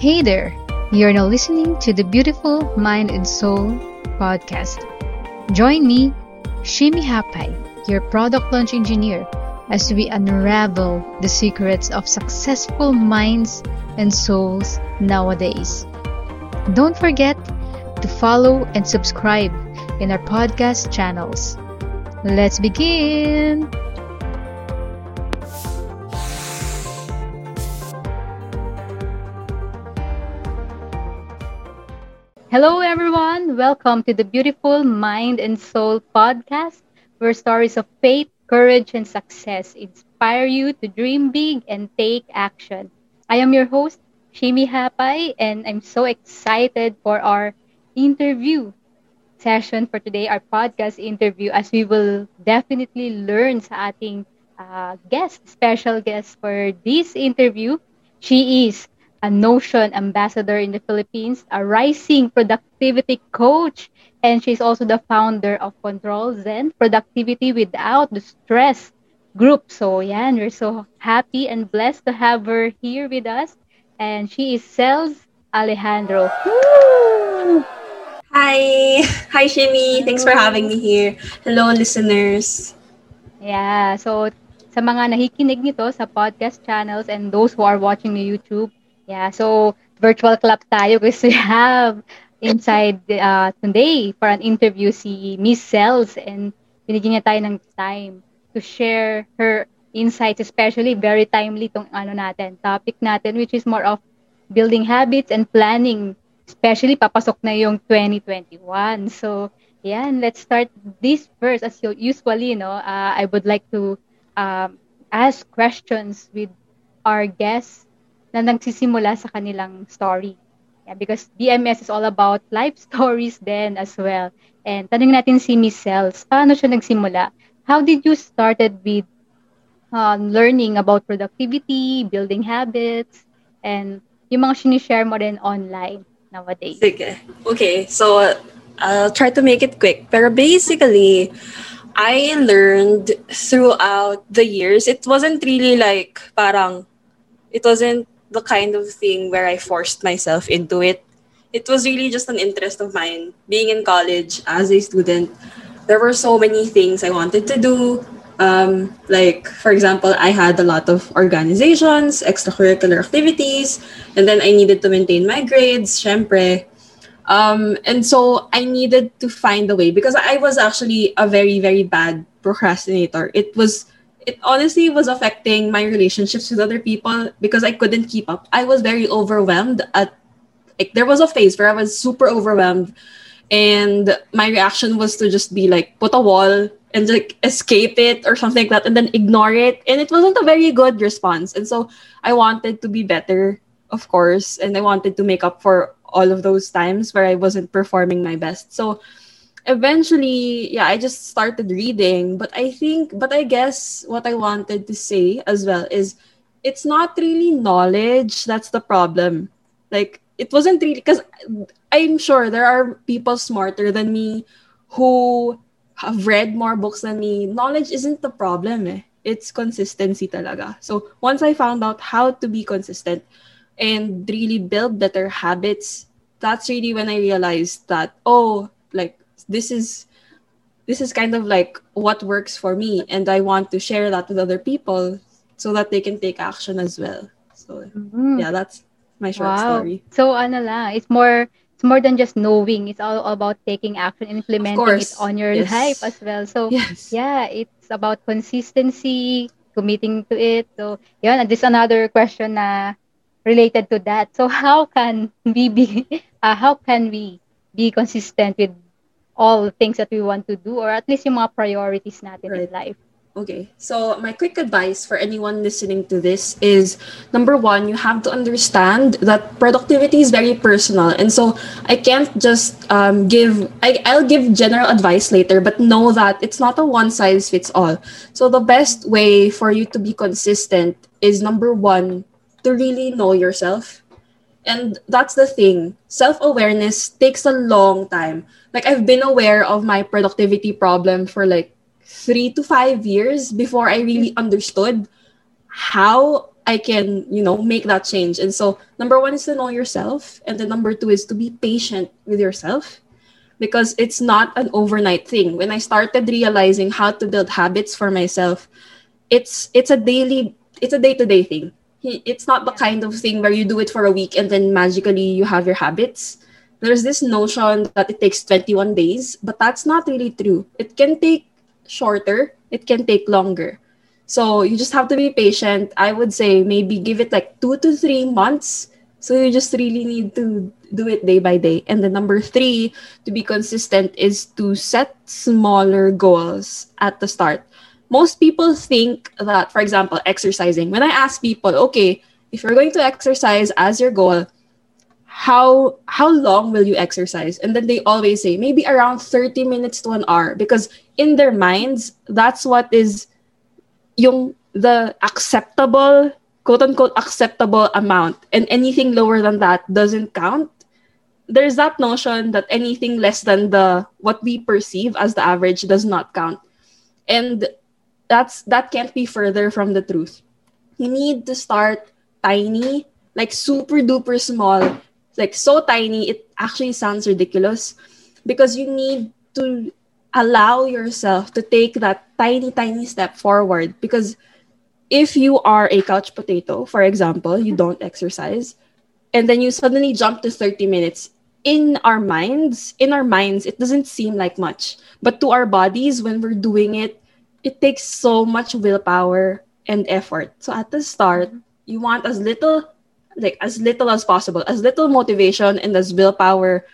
Hey there! You're now listening to the Beautiful Mind and Soul podcast. Join me, Shimi Hapai, your product launch engineer, as we unravel the secrets of successful minds and souls nowadays. Don't forget to follow and subscribe in our podcast channels. Let's begin! Hello, everyone. Welcome to the Beautiful Mind and Soul podcast, where stories of faith, courage, and success inspire you to dream big and take action. I am your host, Shimi Hapay, and I'm so excited for our interview session for today, our podcast interview, as we will definitely learn sa ating uh, guest, special guest for this interview. She is a Notion ambassador in the Philippines, a rising productivity coach, and she's also the founder of Control Zen Productivity Without the Stress group. So, yeah, and we're so happy and blessed to have her here with us. And she is Cels Alejandro. Woo! Hi. Hi, Shimi. Thanks for having me here. Hello, listeners. Yeah. So, sa mga nakikinig nito sa podcast channels and those who are watching the YouTube, Yeah, so virtual clap tayo because we have inside uh, today for an interview si Miss Cells and binigyan niya tayo ng time to share her insights, especially very timely tong ano natin, topic natin, which is more of building habits and planning, especially papasok na yung 2021. So, yan, let's start this first. As usually, know, uh, I would like to um, ask questions with our guests na nagsisimula sa kanilang story. Yeah, because BMS is all about life stories then as well. And tanong natin si Miss Cells, paano siya nagsimula? How did you started with um, learning about productivity, building habits, and yung mga sinishare mo rin online nowadays? Sige. Okay, so I'll try to make it quick. Pero basically, I learned throughout the years, it wasn't really like parang, it wasn't the kind of thing where I forced myself into it. It was really just an interest of mine. Being in college as a student, there were so many things I wanted to do. Um, like, for example, I had a lot of organizations, extracurricular activities, and then I needed to maintain my grades, syempre. Um, and so I needed to find a way because I was actually a very, very bad procrastinator. It was it honestly was affecting my relationships with other people because I couldn't keep up. I was very overwhelmed at like there was a phase where I was super overwhelmed and my reaction was to just be like put a wall and like escape it or something like that and then ignore it and it wasn't a very good response and so I wanted to be better of course and I wanted to make up for all of those times where I wasn't performing my best. So eventually, yeah, I just started reading. But I think, but I guess what I wanted to say as well is it's not really knowledge that's the problem. Like, it wasn't really, because I'm sure there are people smarter than me who have read more books than me. Knowledge isn't the problem, eh. It's consistency talaga. So once I found out how to be consistent and really build better habits, that's really when I realized that, oh, like this is this is kind of like what works for me and i want to share that with other people so that they can take action as well so mm-hmm. yeah that's my short wow. story so ano lang it's more it's more than just knowing it's all about taking action and implementing it on your yes. life as well so yes. yeah it's about consistency committing to it so yeah and this another question na related to that so how can we be uh, how can we be consistent with all the things that we want to do or at least yung mga priorities natin right. in life. Okay. So, my quick advice for anyone listening to this is number one, you have to understand that productivity is very personal. And so, I can't just um, give, I, I'll give general advice later, but know that it's not a one size fits all. So, the best way for you to be consistent is number one, to really know yourself. And that's the thing self awareness takes a long time like I've been aware of my productivity problem for like three to five years before I really mm. understood how I can, you know, make that change. And so, number one is to know yourself. And then number two is to be patient with yourself because it's not an overnight thing. When I started realizing how to build habits for myself, it's it's a daily it's a day-to-day thing. It's not the kind of thing where you do it for a week and then magically you have your habits. There's this notion that it takes 21 days, but that's not really true. It can take shorter, it can take longer. So you just have to be patient. I would say maybe give it like two to three months. So you just really need to do it day by day. And the number three, to be consistent, is to set smaller goals at the start. Most people think that, for example, exercising. When I ask people, okay, if you're going to exercise as your goal, how how long will you exercise? And then they always say maybe around 30 minutes to an hour because in their minds that's what is yung the acceptable quote unquote acceptable amount. And anything lower than that doesn't count. There's that notion that anything less than the what we perceive as the average does not count. And that's that can't be further from the truth. You need to start tiny like super duper small like so tiny it actually sounds ridiculous because you need to allow yourself to take that tiny tiny step forward because if you are a couch potato for example you don't exercise and then you suddenly jump to 30 minutes in our minds in our minds it doesn't seem like much but to our bodies when we're doing it it takes so much willpower and effort so at the start you want as little like as little as possible as little motivation and as willpower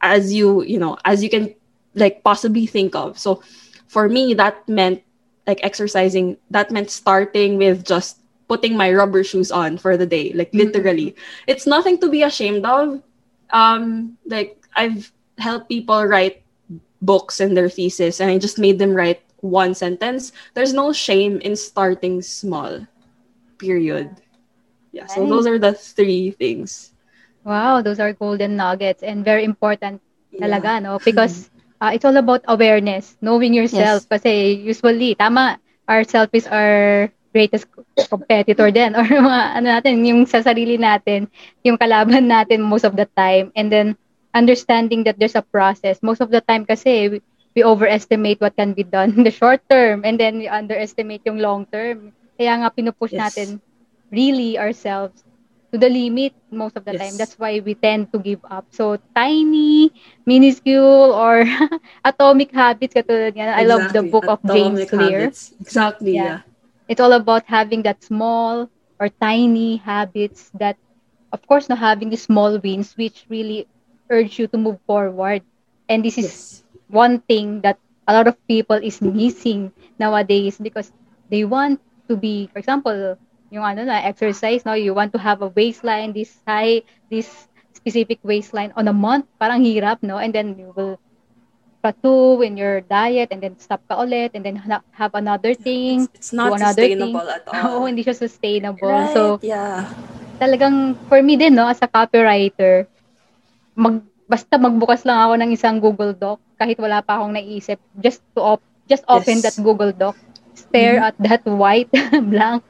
as you you know as you can like possibly think of so for me that meant like exercising that meant starting with just putting my rubber shoes on for the day like mm-hmm. literally mm-hmm. it's nothing to be ashamed of um like i've helped people write books and their thesis and i just made them write one sentence there's no shame in starting small. Period. Yeah so those are the three things. Wow those are golden nuggets and very important yeah. talaga no? Because uh, it's all about awareness knowing yourself. Yes. kasi usually tama our self is our greatest competitor din. Or mga ano natin yung sa sarili natin yung kalaban natin most of the time. And then understanding that there's a process. Most of the time kasi we, overestimate what can be done in the short term and then we underestimate yung long term kaya nga pinupush yes. natin really ourselves to the limit most of the yes. time. That's why we tend to give up. So, tiny, minuscule, or atomic habits, katulad. Exactly. I love the book of atomic James Clear. Habits. Exactly, yeah. yeah. It's all about having that small or tiny habits that, of course, no, having the small wins, which really urge you to move forward. And this is yes. One thing that a lot of people is missing nowadays because they want to be, for example, yung ano na exercise no? You want to have a waistline this high this specific waistline on a month parang hirap no? And then you will plateau in your diet and then stop ka ulit and then have another thing it's, it's not sustainable thing. at all. oo hindi siya sustainable. Right, so yeah. talagang for me din no as a copywriter mag basta magbukas lang ako ng isang Google Doc kahit wala pa akong naisip just to op just open yes. that Google Doc stare mm-hmm. at that white blank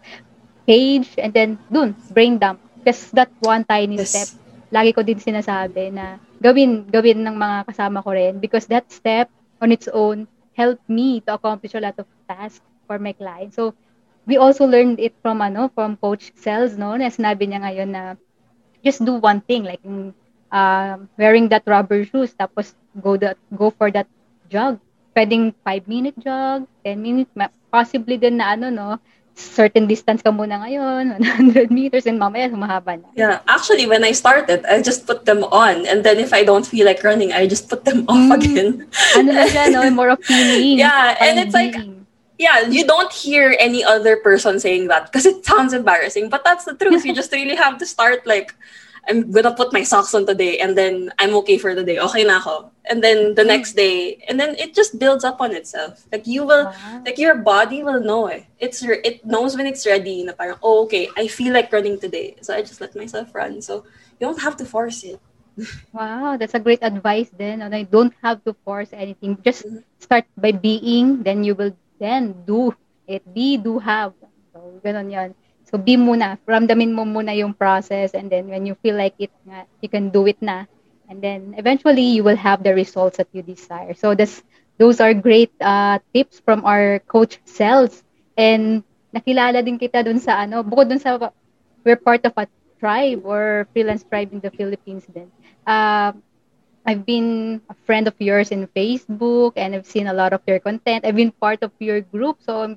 page, and then dun, brain dump. Just that one tiny yes. step. Lagi ko din sinasabi na gawin, gawin ng mga kasama ko rin because that step on its own helped me to accomplish a lot of tasks for my clients. So, we also learned it from ano from coach cells no na sinabi niya ngayon na just do one thing like uh, wearing that rubber shoes tapos go that go for that jog pwedeng 5 minute jog 10 minutes possibly din na ano no certain distance ka muna ngayon, 100 meters, and mamaya humahaba na. Yeah, actually, when I started, I just put them on. And then if I don't feel like running, I just put them off mm. again. ano na siya, no? More of feeling. Yeah, and it's like, yeah, you don't hear any other person saying that because it sounds embarrassing. But that's the truth. you just really have to start like, I'm gonna put my socks on today and then I'm okay for the day. Okay na ako. And then the next day, and then it just builds up on itself. Like you will, wow. like your body will know it. It's it knows when it's ready. Na parang, oh, okay, I feel like running today, so I just let myself run. So you don't have to force it. wow, that's a great advice. Then, and I don't have to force anything. Just mm-hmm. start by being. Then you will then do it. Be, do, have. So ganun yan. So be muna, ramdamin mo muna yung process and then when you feel like it you can do it na. And then eventually you will have the results that you desire. So this those are great uh, tips from our coach Cels. And nakilala din kita dun sa ano, bukod dun sa we're part of a tribe or freelance tribe in the Philippines then. Uh, I've been a friend of yours in Facebook and I've seen a lot of your content. I've been part of your group, so I'm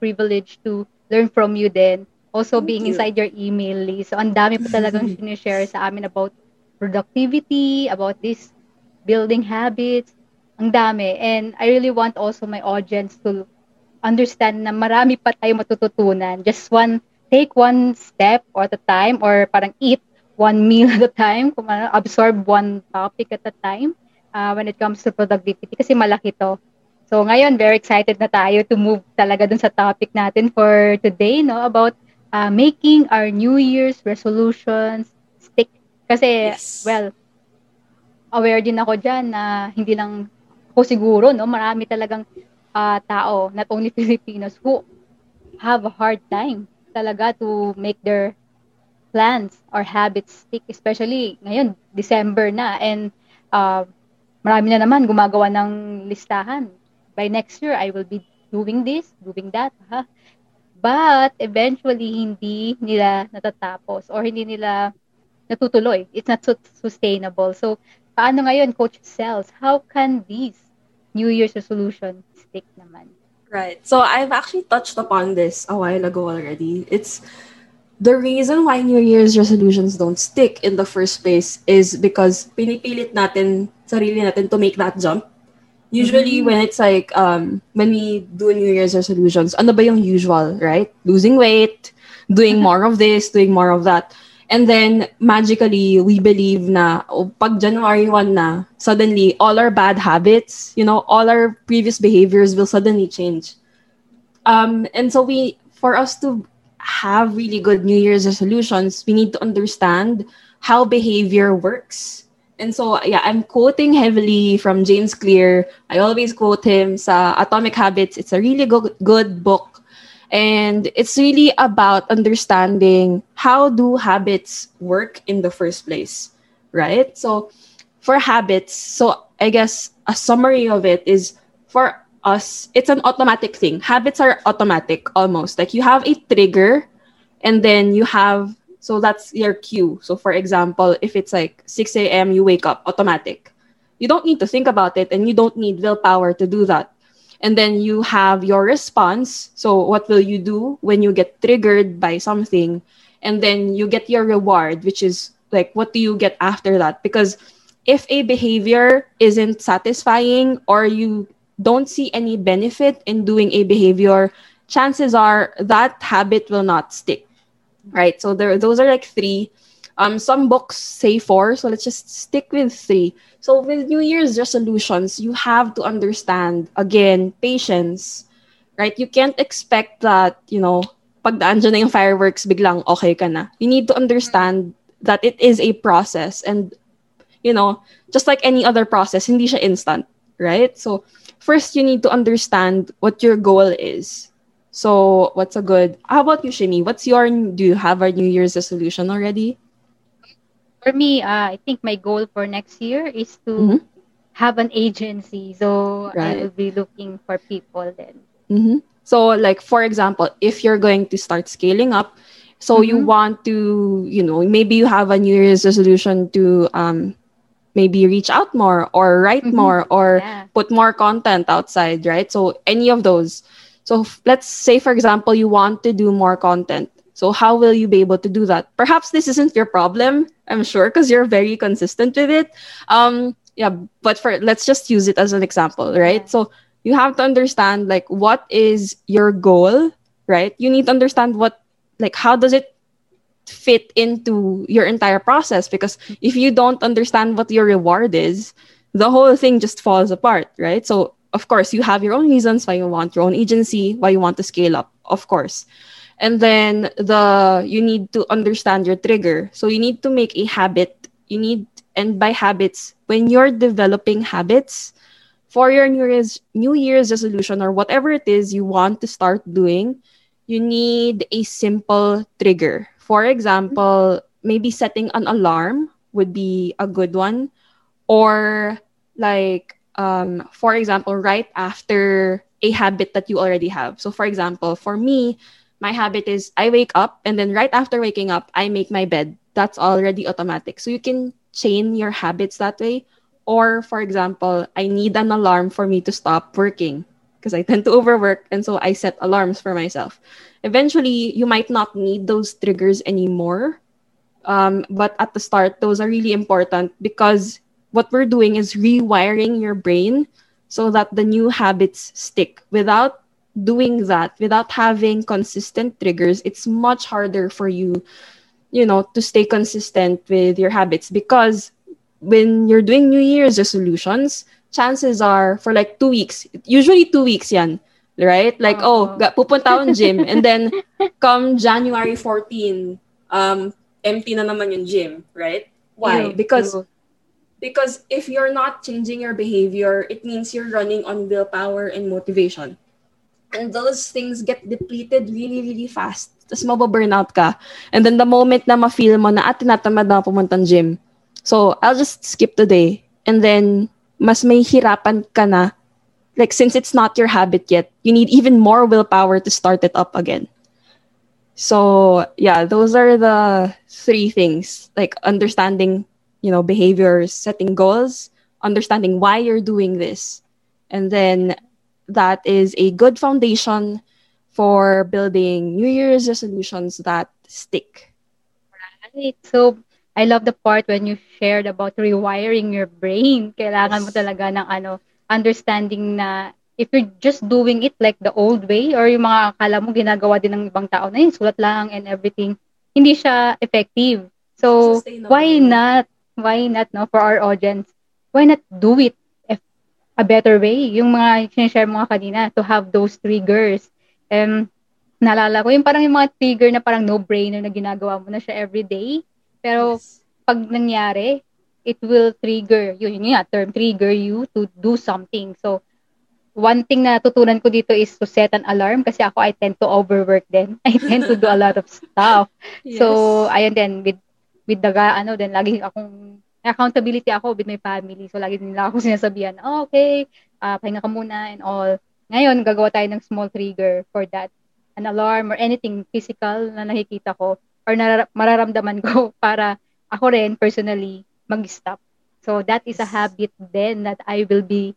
privileged to learn from you then. Also Thank being you. inside your email list. So ang dami pa talagang sinishare sa amin about productivity, about this building habits. Ang dami. And I really want also my audience to understand na marami pa tayo matututunan. Just one, take one step at a time or parang eat one meal at a time, kung ano, absorb one topic at a time uh, when it comes to productivity kasi malaki to. So ngayon, very excited na tayo to move talaga dun sa topic natin for today, no? About uh, making our New Year's resolutions stick. Kasi, Yes. well, aware din ako dyan na hindi lang ako siguro, no? Marami talagang uh, tao, not only Filipinos, who have a hard time talaga to make their plans or habits stick, especially ngayon, December na, and uh, marami na naman gumagawa ng listahan. By next year, I will be doing this, doing that. Ha? But eventually, hindi nila natatapos or hindi nila natutuloy. It's not su- sustainable. So, paano ngayon, Coach Cells, how can these New Year's resolution stick naman? Right. So I've actually touched upon this a while ago already. It's the reason why New Year's resolutions don't stick in the first place is because pinipilit natin sarili natin to make that jump. Usually when it's like um when we do New Year's resolutions, ano ba yung usual, right? Losing weight, doing more of this, doing more of that. And then magically we believe na oh, pag January 1 na, suddenly all our bad habits, you know, all our previous behaviors will suddenly change. Um and so we for us to have really good New Year's resolutions, we need to understand how behavior works. And so, yeah, I'm quoting heavily from James Clear. I always quote him sa Atomic Habits. It's a really good, good book. And it's really about understanding how do habits work in the first place, right? So, for habits, so I guess a summary of it is for us, it's an automatic thing. Habits are automatic almost. Like you have a trigger and then you have, so that's your cue. So for example, if it's like 6 a.m., you wake up automatic. You don't need to think about it and you don't need willpower to do that. And then you have your response. So what will you do when you get triggered by something? And then you get your reward, which is like, what do you get after that? Because if a behavior isn't satisfying or you don't see any benefit in doing a behavior, chances are that habit will not stick. Right? So there those are like three. Um some books say four, so let's just stick with three. So with New Year's resolutions, you have to understand again patience. Right? You can't expect that, you know, pag daan dyan na yung fireworks, biglang okay ka na. You need to understand that it is a process and you know, just like any other process, hindi siya instant, right? So, first you need to understand what your goal is. So, what's a good? How about you, Shimi? What's your? Do you have a New Year's resolution already? For me, uh, I think my goal for next year is to Mhm. have an agency. So I will be looking for people then. Mm-hmm. So, like for example, if you're going to start scaling up, so you Mhm. want to, you know, maybe you have a New Year's resolution to um, maybe reach out more or write Mhm. more or Yeah. put more content outside, right? So any of those. So let's say, for example, you want to do more content. So how will you be able to do that? Perhaps this isn't your problem, I'm sure, because you're very consistent with it. Um, yeah, but for let's just use it as an example, right? So you have to understand like what is your goal, right? You need to understand what like how does it fit into your entire process because if you don't understand what your reward is, the whole thing just falls apart, right? So, of course, you have your own reasons why you want your own agency, why you want to scale up, of course. And then the you need to understand your trigger. So you need to make a habit. You need and by habits, when you're developing habits for your New Year's New Year's resolution or whatever it is you want to start doing, you need a simple trigger. For example, maybe setting an alarm would be a good one. Or like um, for example, right after a habit that you already have. So for example, for me, my habit is I wake up and then right after waking up, I make my bed. That's already automatic. So you can chain your habits that way. Or for example, I need an alarm for me to stop working because I tend to overwork and so I set alarms for myself. Eventually, you might not need those triggers anymore. Um, but at the start, those are really important because what we're doing is rewiring your brain so that the new habits stick. Without doing that, without having consistent triggers, it's much harder for you, you know, to stay consistent with your habits because when you're doing New Year's resolutions, chances are for like two weeks, usually two weeks yan, right? Like, uh-huh. oh, pupunta akong gym. and then come January 14, um, empty na naman yung gym, right? Why? because because if you're not changing your behavior, it means you're running on willpower and motivation. And those things get depleted really, really fast. Tapos mababurnout ka. And then the moment na ma-feel mo na ah, tinatamad na pumunta gym, so I'll just skip the day. And then mas may hirapan ka na. Like, since it's not your habit yet, you need even more willpower to start it up again. So, yeah, those are the three things. Like, understanding, you know, behaviors, setting goals, understanding why you're doing this. And then that is a good foundation for building New Year's resolutions that stick. Right. So, I love the part when you shared about rewiring your brain. Kailangan mo talaga ng ano, understanding na if you're just doing it like the old way or yung mga akala mo ginagawa din ng ibang tao na yun, sulat lang and everything, hindi siya effective. So, why not? Why not, no? For our audience, why not do it a better way? Yung mga sinishare mo kanina, to have those triggers. Um, naalala ko, yung parang yung mga trigger na parang no-brainer na ginagawa mo na siya everyday pero yes. pag nangyari, it will trigger, yun, yun nga, term, trigger you to do something. So, one thing na natutunan ko dito is to set an alarm kasi ako I tend to overwork then. I tend to do a lot of stuff. Yes. So, ayun din, with, with the, ano, then lagi akong, accountability ako with my family. So, lagi nila ako sinasabihan, oh, okay, uh, pahinga ka muna and all. Ngayon, gagawa tayo ng small trigger for that. An alarm or anything physical na nakikita ko or narar- mararamdaman ko para ako rin personally mag-stop. So that is a habit then that I will be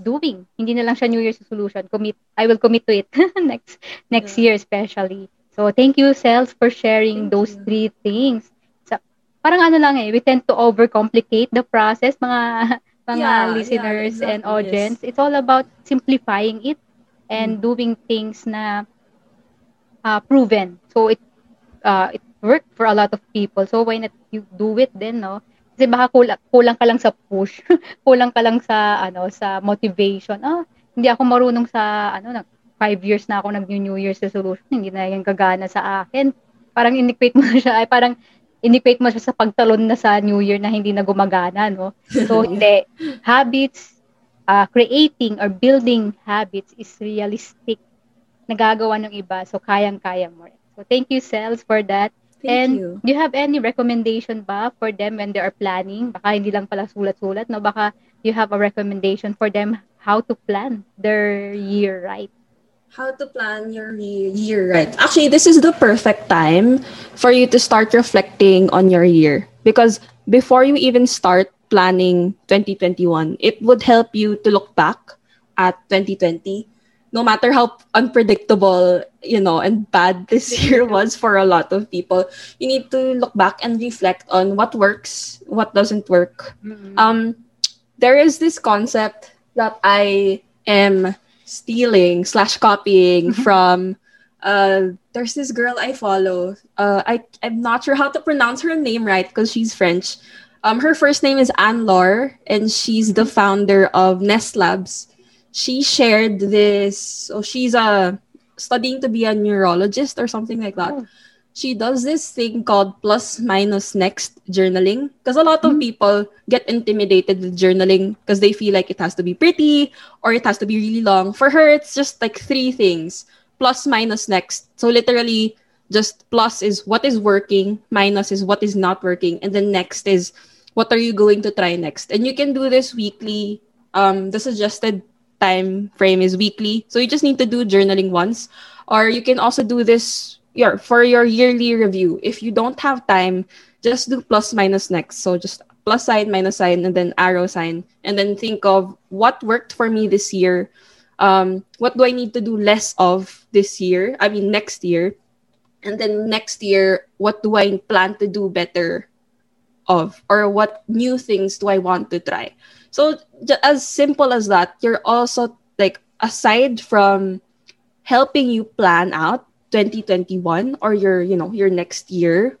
doing. Hindi na lang siya New Year's resolution. Commit. I will commit to it next next yeah. year especially. So thank you, Sels, for sharing thank those you. three things. Parang ano lang eh, we tend to overcomplicate the process, mga mga yeah, listeners yeah, exactly, and audience. Yes. It's all about simplifying it and mm. doing things na uh, proven. So it uh, it worked for a lot of people. So why not you do it then, no? Kasi baka kulang, kulang ka lang sa push, kulang ka lang sa ano sa motivation. Ah, hindi ako marunong sa ano nag five years na ako nag New Year's resolution, hindi na yan kagana sa akin. Parang inequate mo siya, ay parang inequate mo siya sa pagtalon na sa New Year na hindi na gumagana, no? So, hindi. Habits, uh, creating or building habits is realistic. Nagagawa ng iba, so kayang-kaya mo. So thank you, Sels, for that. Thank and you. do you have any recommendation ba for them when they are planning? Baka hindi lang pala sulat-sulat, no? Baka you have a recommendation for them how to plan their year right? How to plan your year right. Actually, this is the perfect time for you to start reflecting on your year. Because before you even start planning 2021, it would help you to look back at 2020 no matter how unpredictable, you know, and bad this year was for a lot of people, you need to look back and reflect on what works, what doesn't work. Mm-hmm. Um, there is this concept that I am stealing slash copying mm-hmm. from. Uh, there's this girl I follow. Uh, I I'm not sure how to pronounce her name right because she's French. Um, her first name is Anne Laure, and she's the founder of Ness Labs she shared this. So she's a studying to be a neurologist or something like that. Oh. She does this thing called plus minus next journaling because a lot mm-hmm. of people get intimidated with journaling because they feel like it has to be pretty or it has to be really long. For her, it's just like three things plus minus next. So literally just plus is what is working, minus is what is not working, and then next is what are you going to try next. And you can do this weekly. Um, the suggested time frame is weekly. So you just need to do journaling once. Or you can also do this your for your yearly review. If you don't have time, just do plus minus next. So just plus sign, minus sign, and then arrow sign. And then think of what worked for me this year. Um, what do I need to do less of this year? I mean, next year. And then next year, what do I plan to do better of? Or what new things do I want to try? So, just as simple as that, you're also like, aside from helping you plan out 2021 or your, you know, your next year,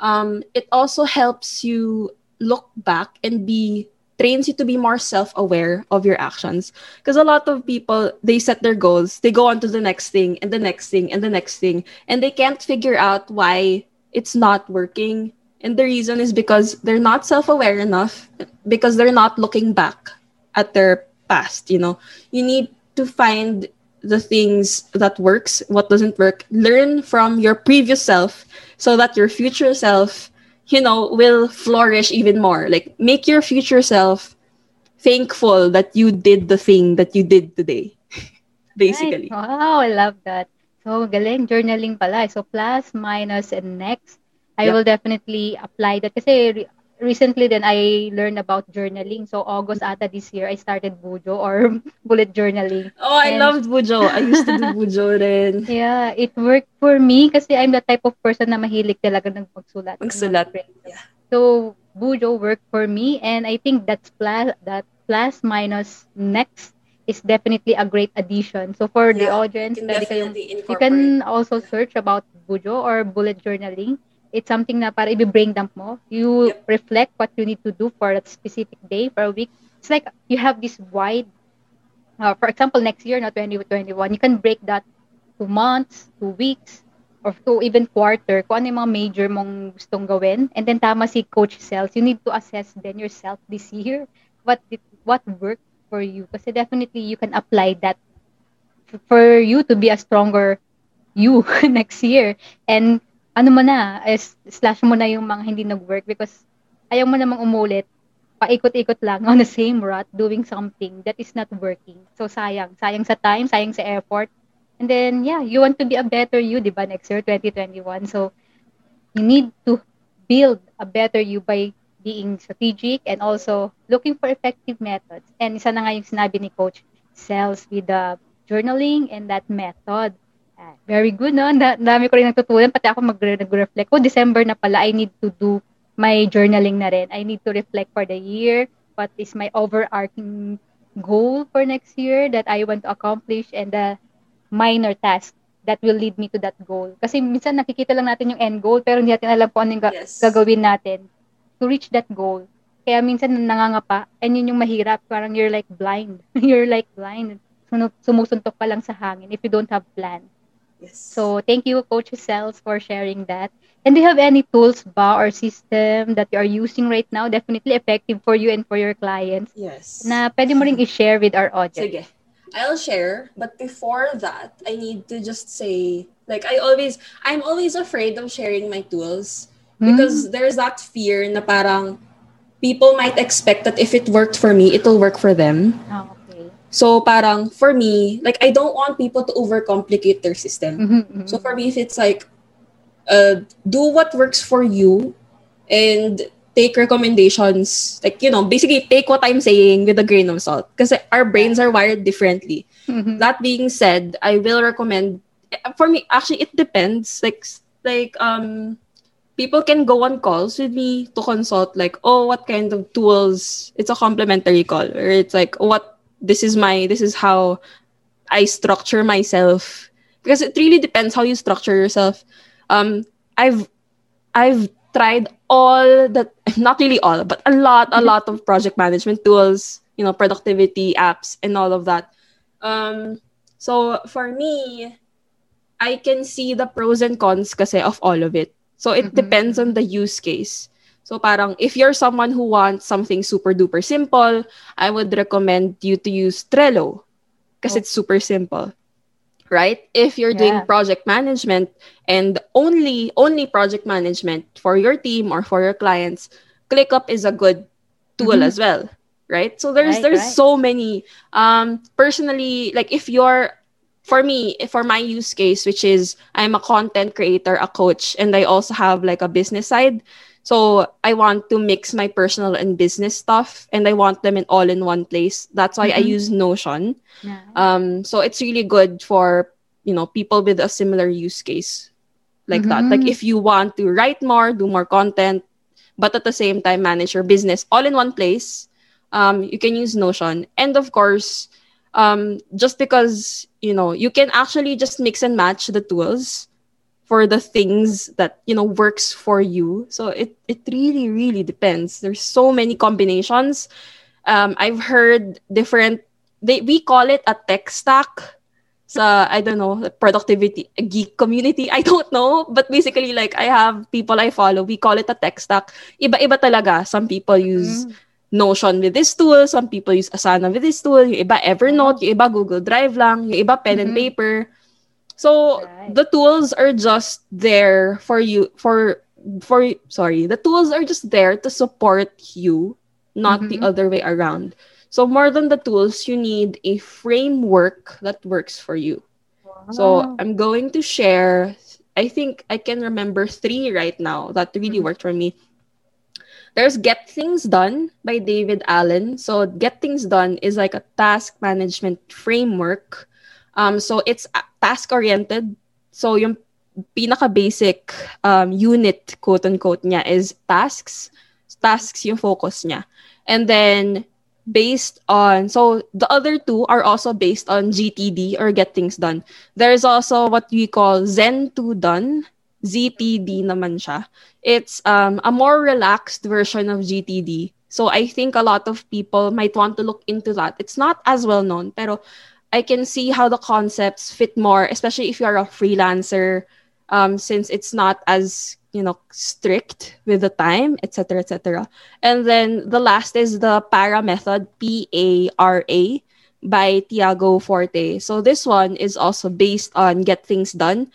um, it also helps you look back and be trains you to be more self-aware of your actions. Because a lot of people they set their goals they go on to the next thing and the next thing and the next thing and they can't figure out why it's not working. And the reason is because they're not self-aware enough because they're not looking back at their past you know. You need to find the things that works what doesn't work learn from your previous self so that your future self you know, will flourish even more. Like make your future self thankful that you did the thing that you did today. Basically. Right. Wow, I love that. So galing journaling pala. So plus, minus, and next. I yep. will definitely apply that kasi recently then I learned about journaling. So August ata this year, I started Bujo or bullet journaling. Oh, I and, loved Bujo. I used to do Bujo then. Yeah, it worked for me kasi I'm the type of person na mahilig talaga ng magsulat. Magsulat. Yeah. So Bujo worked for me and I think that's plus that plus minus next is definitely a great addition. So for yeah, the audience, you can, you can also search about Bujo or bullet journaling it's something na para i-brain dump mo. You yep. reflect what you need to do for that specific day, for a week. It's like you have this wide, uh, for example, next year, no, 2021, you can break that to months, to weeks, or to even quarter, kung ano yung mga major mong gustong gawin. And then tama si Coach Cells, you need to assess then yourself this year, what did, what worked for you. Kasi definitely you can apply that for you to be a stronger you next year. And ano mo na, is slash mo na yung mga hindi nag-work because ayaw mo namang umulit, paikot-ikot lang on the same rut doing something that is not working. So sayang, sayang sa time, sayang sa effort. And then yeah, you want to be a better you, 'di ba, next year 2021. So you need to build a better you by being strategic and also looking for effective methods. And isa na nga yung sinabi ni coach, cells with the journaling and that method very good, no? Da- dami ko rin natutunan. Pati ako mag-reflect. Oh, December na pala, I need to do my journaling na rin. I need to reflect for the year. What is my overarching goal for next year that I want to accomplish and the minor task that will lead me to that goal. Kasi minsan nakikita lang natin yung end goal pero hindi natin alam kung ano yung yes. gagawin natin to reach that goal. Kaya minsan nangangapa and yun yung mahirap. Parang you're like blind. you're like blind. Sumusuntok ka lang sa hangin if you don't have plan. Yes. So thank you, Coach Cels, for sharing that. And do you have any tools ba or system that you are using right now definitely effective for you and for your clients? Yes. Na pwede mo ring i-share with our audience. Sige. I'll share, but before that, I need to just say, like, I always, I'm always afraid of sharing my tools because mm. there's that fear na parang people might expect that if it worked for me, it'll work for them. Oh. So parang for me, like I don't want people to overcomplicate their system. Mm-hmm, mm-hmm. So for me, if it's like, uh, do what works for you, and take recommendations. Like you know, basically take what I'm saying with a grain of salt, because our brains are wired differently. Mm-hmm. That being said, I will recommend. For me, actually, it depends. Like like um people can go on calls with me to consult like oh what kind of tools it's a complimentary call or it's like what this is my this is how I structure myself. Because it really depends how you structure yourself. Um, I've I've tried all that not really all but a lot a lot of project management tools you know productivity apps and all of that. Um so for me i can see the pros and cons kasi of all of it. So it mm-hmm. depends on the use case So parang if you're someone who wants something super duper simple, I would recommend you to use Trello because oh. it's super simple. right? If you're doing project management and only only project management for your team or for your clients, ClickUp is a good tool Mhm. as well, right? So there's Right, there's right. so many um personally like if you're for me for my use case which is I'm a content creator, a coach and I also have like a business side. So I want to mix my personal and business stuff and I want them in all in one place. That's why I Mhm. use Notion. Yeah. Um, so it's really good for you know people with a similar use case like that. Like Mhm. if you want to write more, do more content, but at the same time manage your business all in one place, um, you can use Notion. And of course, um, just because you know you can actually just mix and match the tools for the things that you know works for you. So it it really really depends. There's so many combinations. Um, I've heard different. They we call it a tech stack. Sa I don't know productivity geek community. I don't know, but basically like I have people I follow. We call it a tech stack. Iba-iba talaga. Some people use Mm. Notion with this tool, some people use Asana with this tool, yung iba Evernote, yung iba Google Drive lang, yung iba pen and Mhm. paper. So Right. the tools are just there for you for for sorry, the tools are just there to support you, not the Mhm. other way around. So more than the tools, you need a framework that works for you. So I'm going to share I think I can remember three right now that really Mhm. worked for me. There's Get Things Done by David Allen. So Get Things Done is like a task management framework. Um, so it's task oriented. So yung pinaka basic um, unit quote unquote niya is tasks. Tasks yung focus niya. And then based on so the other two are also based on GTD or Get Things Done. There's also what we call Zen to Done. ZTD naman siya it's um, a more relaxed version of GTD. So I think a lot of people might want to look into that. It's not as well known, pero I can see how the concepts fit more, especially if you're a freelancer, um, since it's not as you know strict with the time, etc., etc. And then the last is the Para method, P A R A, by Tiago Forte. So this one is also based on Get Things Done,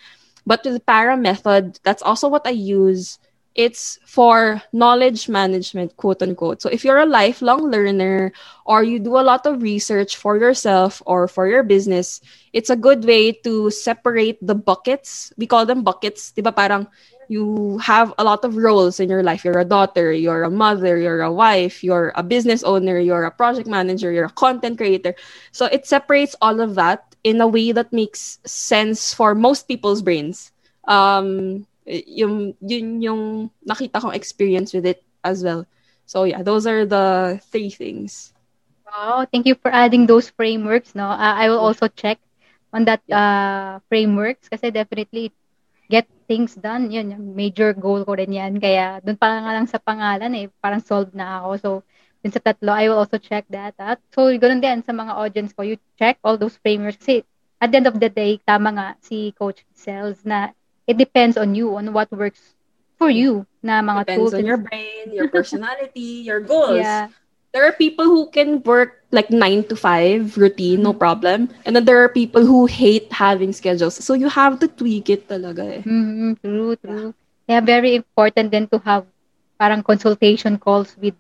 but with the Para method, that's also what I use it's for knowledge management, quote unquote. So if you're a lifelong learner or you do a lot of research for yourself or for your business, it's a good way to separate the buckets. We call them buckets. Diba parang you have a lot of roles in your life. You're a daughter, you're a mother, you're a wife, you're a business owner, you're a project manager, you're a content creator. So it separates all of that in a way that makes sense for most people's brains. Um, yung yun yung nakita kong experience with it as well. So yeah, those are the three things. Wow, thank you for adding those frameworks, no? Uh, I will also check on that uh, frameworks kasi definitely get things done. Yun, yung major goal ko rin yan. Kaya doon pa nga lang sa pangalan eh, parang solved na ako. So, dun sa tatlo, I will also check that out. So, ganun din sa mga audience ko, you check all those frameworks. Kasi at the end of the day, tama nga si Coach Cells na it depends on you, on what works for you na mga Depends tools. on and- your brain, your personality, your goals. Yeah. There are people who can work like nine to five routine, no problem. And then there are people who hate having schedules. So you have to tweak it talaga eh. Mhm, true, true. Kaya very important then to have parang consultation calls with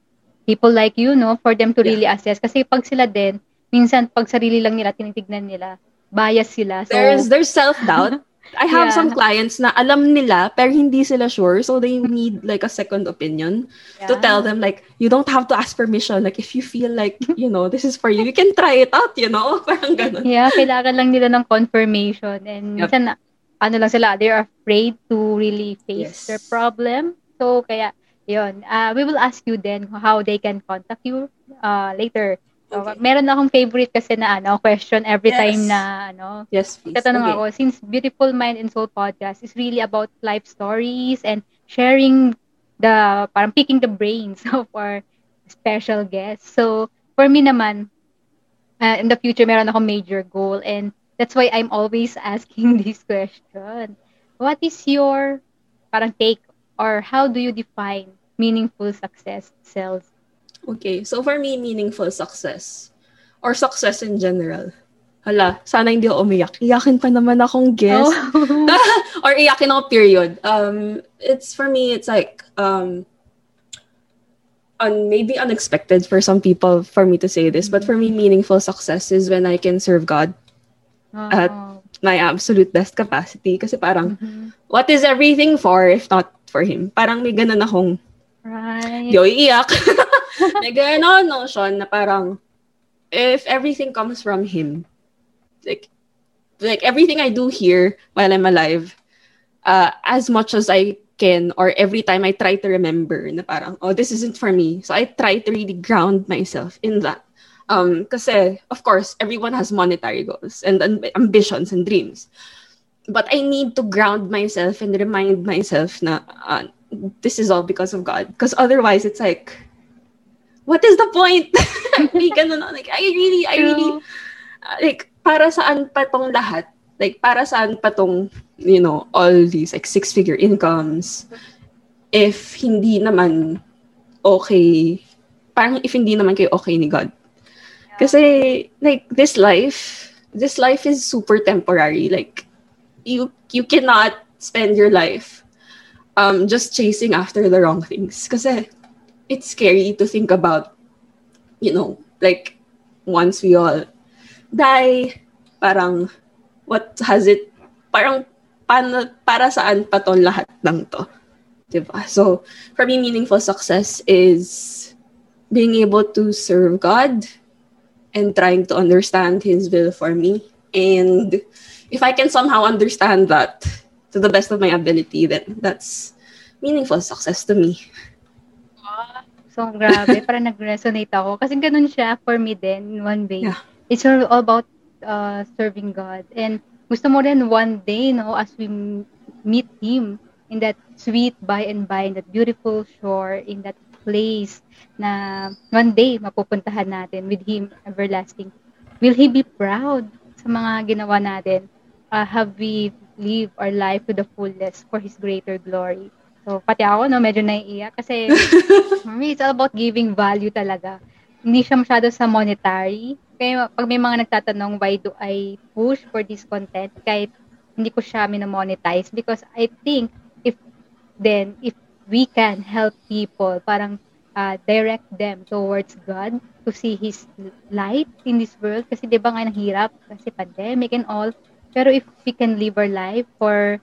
people like you, no? For them to Yeah. really assess. Kasi pag sila din, minsan pag sarili lang nila, tinitignan nila, bias sila. So, There's there's self-doubt. I have Yeah. some clients na alam nila pero hindi sila sure so they need like a second opinion. to yeah. tell them like you don't have to ask permission like if you feel like you know this is for you you can try it out you know parang ganun Yeah, kailangan lang nila ng confirmation. And Yep. minsan, ano lang sila, they're afraid to really face Yes. their problem. So, kaya, yun. Uh, we will ask you then how they can contact you uh, later. So, Okay. meron akong favorite kasi na ano, question every Yes. time na ano, yes please Tatanong Okay. ako, since Beautiful Mind and Soul podcast is really about life stories and sharing the, parang picking the brains of our special guests. So, for me naman, uh, in the future, meron akong major goal and that's why I'm always asking this question. What is your parang take or how do you define meaningful success cells? okay so for me meaningful success or success in general hala, sana hindi ako umiyak. Iyakin pa naman akong guest. Oh. or iyakin ako period. Um, it's for me, it's like, um, un, maybe unexpected for some people for me to say this, but for me, meaningful success is when I can serve God At- Oh. my absolute best capacity. Kasi parang, Mhm. what is everything for if not for Him? Parang may ganun akong, Right. di ako iiyak. may ganun notion na parang, if everything comes from Him, like, like everything I do here while I'm alive, uh, as much as I can, or every time I try to remember na parang, oh, this isn't for me. So I try to really ground myself in that. Um, kasi, of course, everyone has monetary goals and amb- ambitions and dreams. But I need to ground myself and remind myself na uh, this is all because of God. Because otherwise, it's like, what is the point? May ganun, like, I really, I really, uh, like, para saan pa tong lahat? Like, para saan pa tong, you know, all these, like, six-figure incomes if hindi naman okay, parang if hindi naman kayo okay ni God. Kasi, like, this life, this life is super temporary. Like, you, you cannot spend your life um, just chasing after the wrong things. Kasi, it's scary to think about, you know, like, once we all die, parang, what has it, parang, paano, para saan pa lahat ng to? Diba? So, for me, meaningful success is being able to serve God and trying to understand His will for me. And if I can somehow understand that to the best of my ability, then that's meaningful success to me. So, grabe. Parang nag-resonate ako. Kasi ganun siya for me din, in one way. Yeah. It's all about uh, serving God. And gusto mo rin one day, no, as we meet Him in that sweet by and by, in that beautiful shore, in that place na one day mapupuntahan natin with Him everlasting. Will He be proud sa mga ginawa natin? Uh, have we lived our life to the fullest for His greater glory? So, pati ako, no, medyo naiiyak kasi for me, it's all about giving value talaga. Hindi siya masyado sa monetary. Kaya pag may mga nagtatanong, why do I push for this content kahit hindi ko siya minamonetize? Because I think if then, if we can help people, parang uh, direct them towards God to see His light in this world. Kasi di ba nga nahirap kasi pandemic and all. Pero if we can live our life for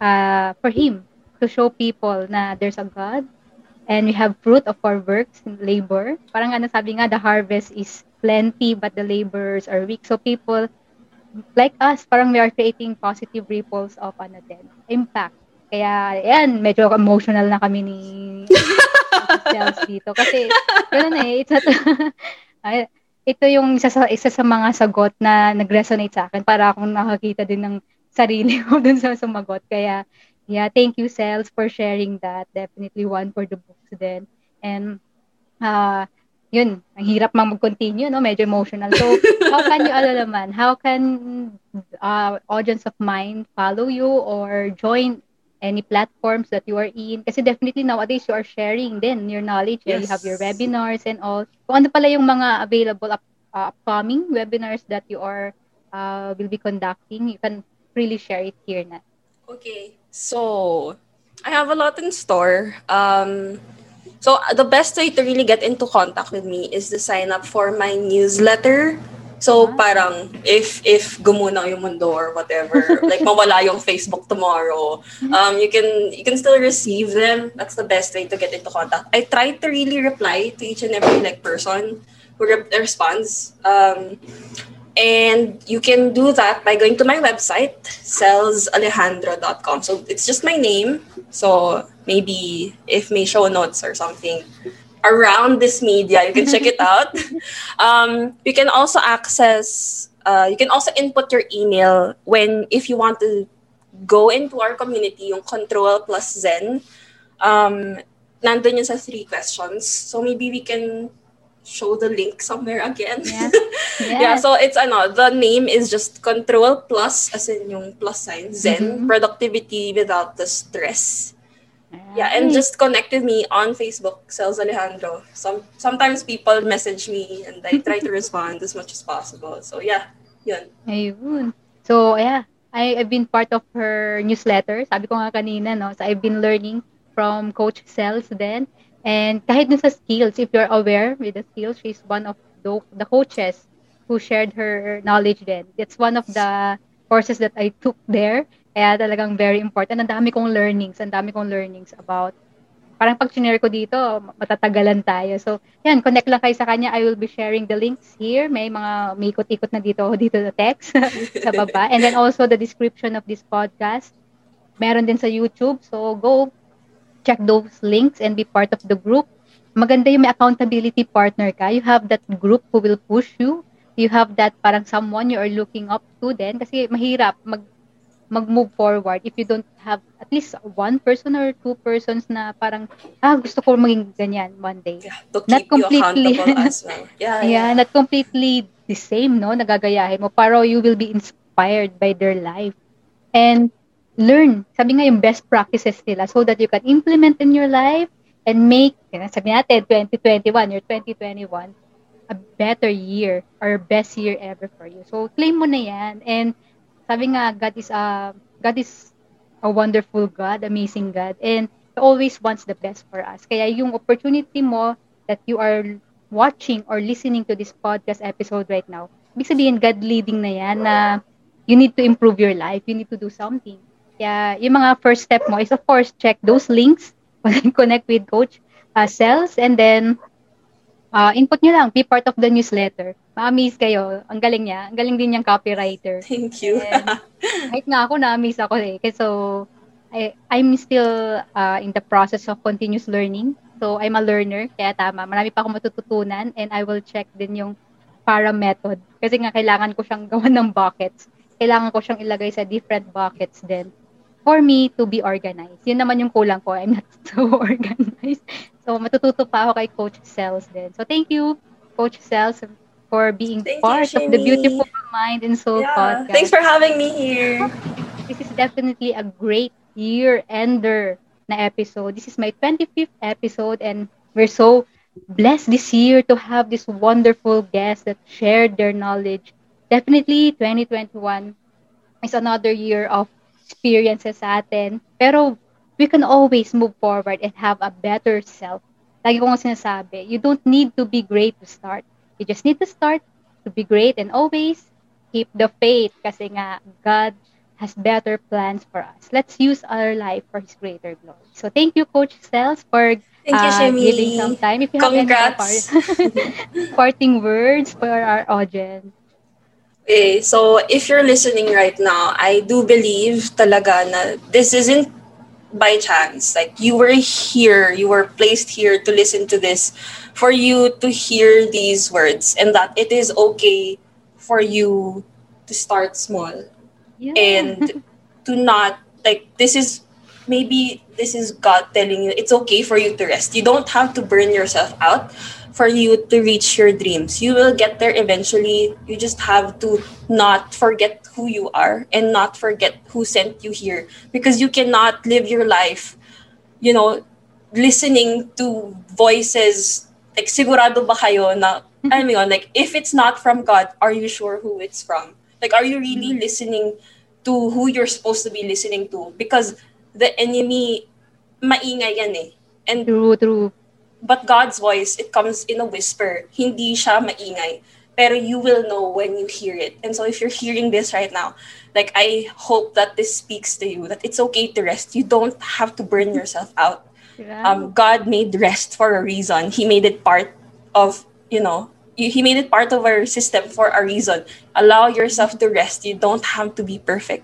uh, for Him, to show people na there's a God and we have fruit of our works and labor. Parang ano sabi nga, the harvest is plenty but the laborers are weak. So people like us, parang we are creating positive ripples of ano din, impact. Kaya, yan, medyo emotional na kami ni sales dito. Kasi, ganun eh, it's not, ito yung isa sa, isa sa mga sagot na nag-resonate sa akin para akong nakakita din ng sarili ko dun sa sumagot. Kaya, yeah, thank you, Sales, for sharing that. Definitely one for the books din. And, uh, yun, ang hirap mang mag-continue, no? Medyo emotional. So, how can you, ano naman, how can uh, audience of mine follow you or join any platforms that you are in? Kasi definitely nowadays you are sharing din your knowledge. eh. You have your Yes. webinars and all. Kung ano pala yung mga available up, uh, upcoming webinars that you are uh, will be conducting, you can really share it here na. Okay, so I have a lot in store. Um, so the best way to really get into contact with me is to sign up for my newsletter. So Ah. parang if if gumuna yung mundo or whatever, like mawala yung Facebook tomorrow, um, you can you can still receive them. That's the best way to get into contact. I try to really reply to each and every like person who re- responds. Um, and you can do that by going to my website, salsalejandro.com. So it's just my name. So maybe if may show notes or something around this media, you can check it out. Um, you can also access, uh, you can also input your email when, if you want to go into our community, yung Control plus Zen, um, nandun yun sa three questions. So maybe we can show the link somewhere again. Yeah. yeah, so it's ano, the name is just control plus as in yung plus sign, Zen, Mhm. productivity without the stress. Yeah, and just connect with me on Facebook, Sales Alejandro. Some sometimes people message me and I try to respond as much as possible. So yeah. Yun. Ayun. So, yeah, I, I've been part of her newsletter. Sabi ko nga kanina, no? So, I've been learning from Coach Cells then. And kahit dun sa skills, if you're aware with the skills, she's one of the, the coaches who shared her knowledge then. It's one of the courses that I took there. Kaya talagang very important. Ang dami kong learnings. Ang dami kong learnings about parang pag chinare ko dito, matatagalan tayo. So, yan, connect lang kayo sa kanya. I will be sharing the links here. May mga may ikot-ikot na dito dito sa text sa baba. And then also the description of this podcast. Meron din sa YouTube. So, go check those links and be part of the group. Maganda yung may accountability partner ka. You have that group who will push you. You have that parang someone you are looking up to then. Kasi mahirap mag mag-move forward if you don't have at least one person or two persons na parang, ah, gusto ko maging ganyan one day. Yeah, to keep not completely, you accountable as well. Yeah, yeah, yeah, not completely the same, no? Nagagayahin mo. Pero you will be inspired by their life. And learn. Sabi nga yung best practices nila so that you can implement in your life and make, sabi natin, 2021, your 2021, a better year or best year ever for you. So, claim mo na yan. And sabi nga God is a God is a wonderful God, amazing God, and He always wants the best for us. Kaya yung opportunity mo that you are watching or listening to this podcast episode right now, ibig sabihin God leading na yan na you need to improve your life, you need to do something. Kaya yung mga first step mo is of course check those links, connect with Coach uh, Cells, and then uh, input nyo lang, be part of the newsletter. Ma-amaze kayo. Ang galing niya. Ang galing din niyang copywriter. Thank you. And, kahit nga ako, na-amaze ako eh. Kasi so, I, I'm still uh, in the process of continuous learning. So, I'm a learner. Kaya tama. Marami pa akong matututunan and I will check din yung para method. Kasi nga, kailangan ko siyang gawan ng buckets. Kailangan ko siyang ilagay sa different buckets din for me to be organized. Yun naman yung kulang ko. I'm not so organized. So, matututo pa ako kay Coach Cells din. So, thank you, Coach Cells, for being thank part you, of the Beautiful Mind and Soul yeah. podcast. Thanks for having me here. This is definitely a great year-ender na episode. This is my 25th episode and we're so blessed this year to have this wonderful guest that shared their knowledge. Definitely, 2021 is another year of experiences sa atin. Pero we can always move forward and have a better self. Lagi ko sinasabi, you don't need to be great to start. You just need to start to be great and always keep the faith kasi nga God has better plans for us. Let's use our life for His greater glory. So thank you, Coach Cels, for thank you, uh, giving some time. If you Congrats. have any parting words for our audience. Okay, so if you're listening right now, I do believe talaga na this isn't by chance. Like you were here, you were placed here to listen to this for you to hear these words and that it is okay for you to start small Yeah. and to not like this is maybe this is God telling you it's okay for you to rest. You don't have to burn yourself out for you to reach your dreams. You will get there eventually. You just have to not forget who you are and not forget who sent you here because you cannot live your life, you know, listening to voices like sigurado ba kayo na I mean like if it's not from God, are you sure who it's from? Like are you really listening to who you're supposed to be listening to? Because the enemy maingay yan eh. And True, true. But God's voice, it comes in a whisper. Hindi siya maingay. Pero you will know when you hear it. And so if you're hearing this right now, like I hope that this speaks to you that it's okay to rest. You don't have to burn yourself out. Yeah. Um, God made rest for a reason. He made it part of, you know, He made it part of our system for a reason. Allow yourself to rest. You don't have to be perfect.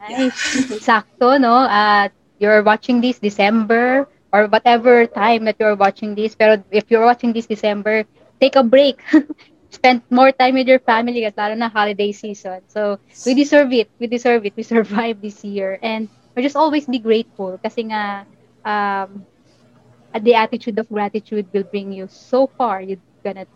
Nice. Sakto, no? At you're watching this December or whatever time that you're watching this. Pero if you're watching this December, take a break. Spend more time with your family kasi lalo na holiday season. So, we deserve it. We deserve it. We survived this year. And we just always be grateful kasi nga um, the attitude of gratitude will bring you so far. You're gonna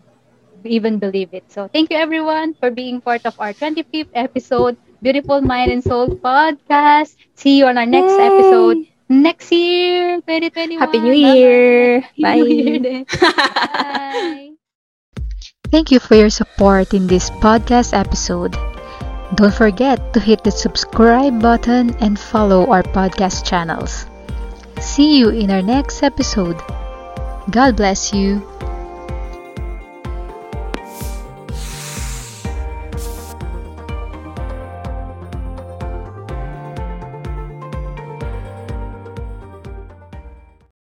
even believe it. So, thank you everyone for being part of our 25th episode Beautiful Mind and Soul podcast. See you on our next Yay! episode next year, 2021. Happy New Year! Bye-bye. Happy New Year. Bye. Thank you for your support in this podcast episode. Don't forget to hit the subscribe button and follow our podcast channels. See you in our next episode. God bless you.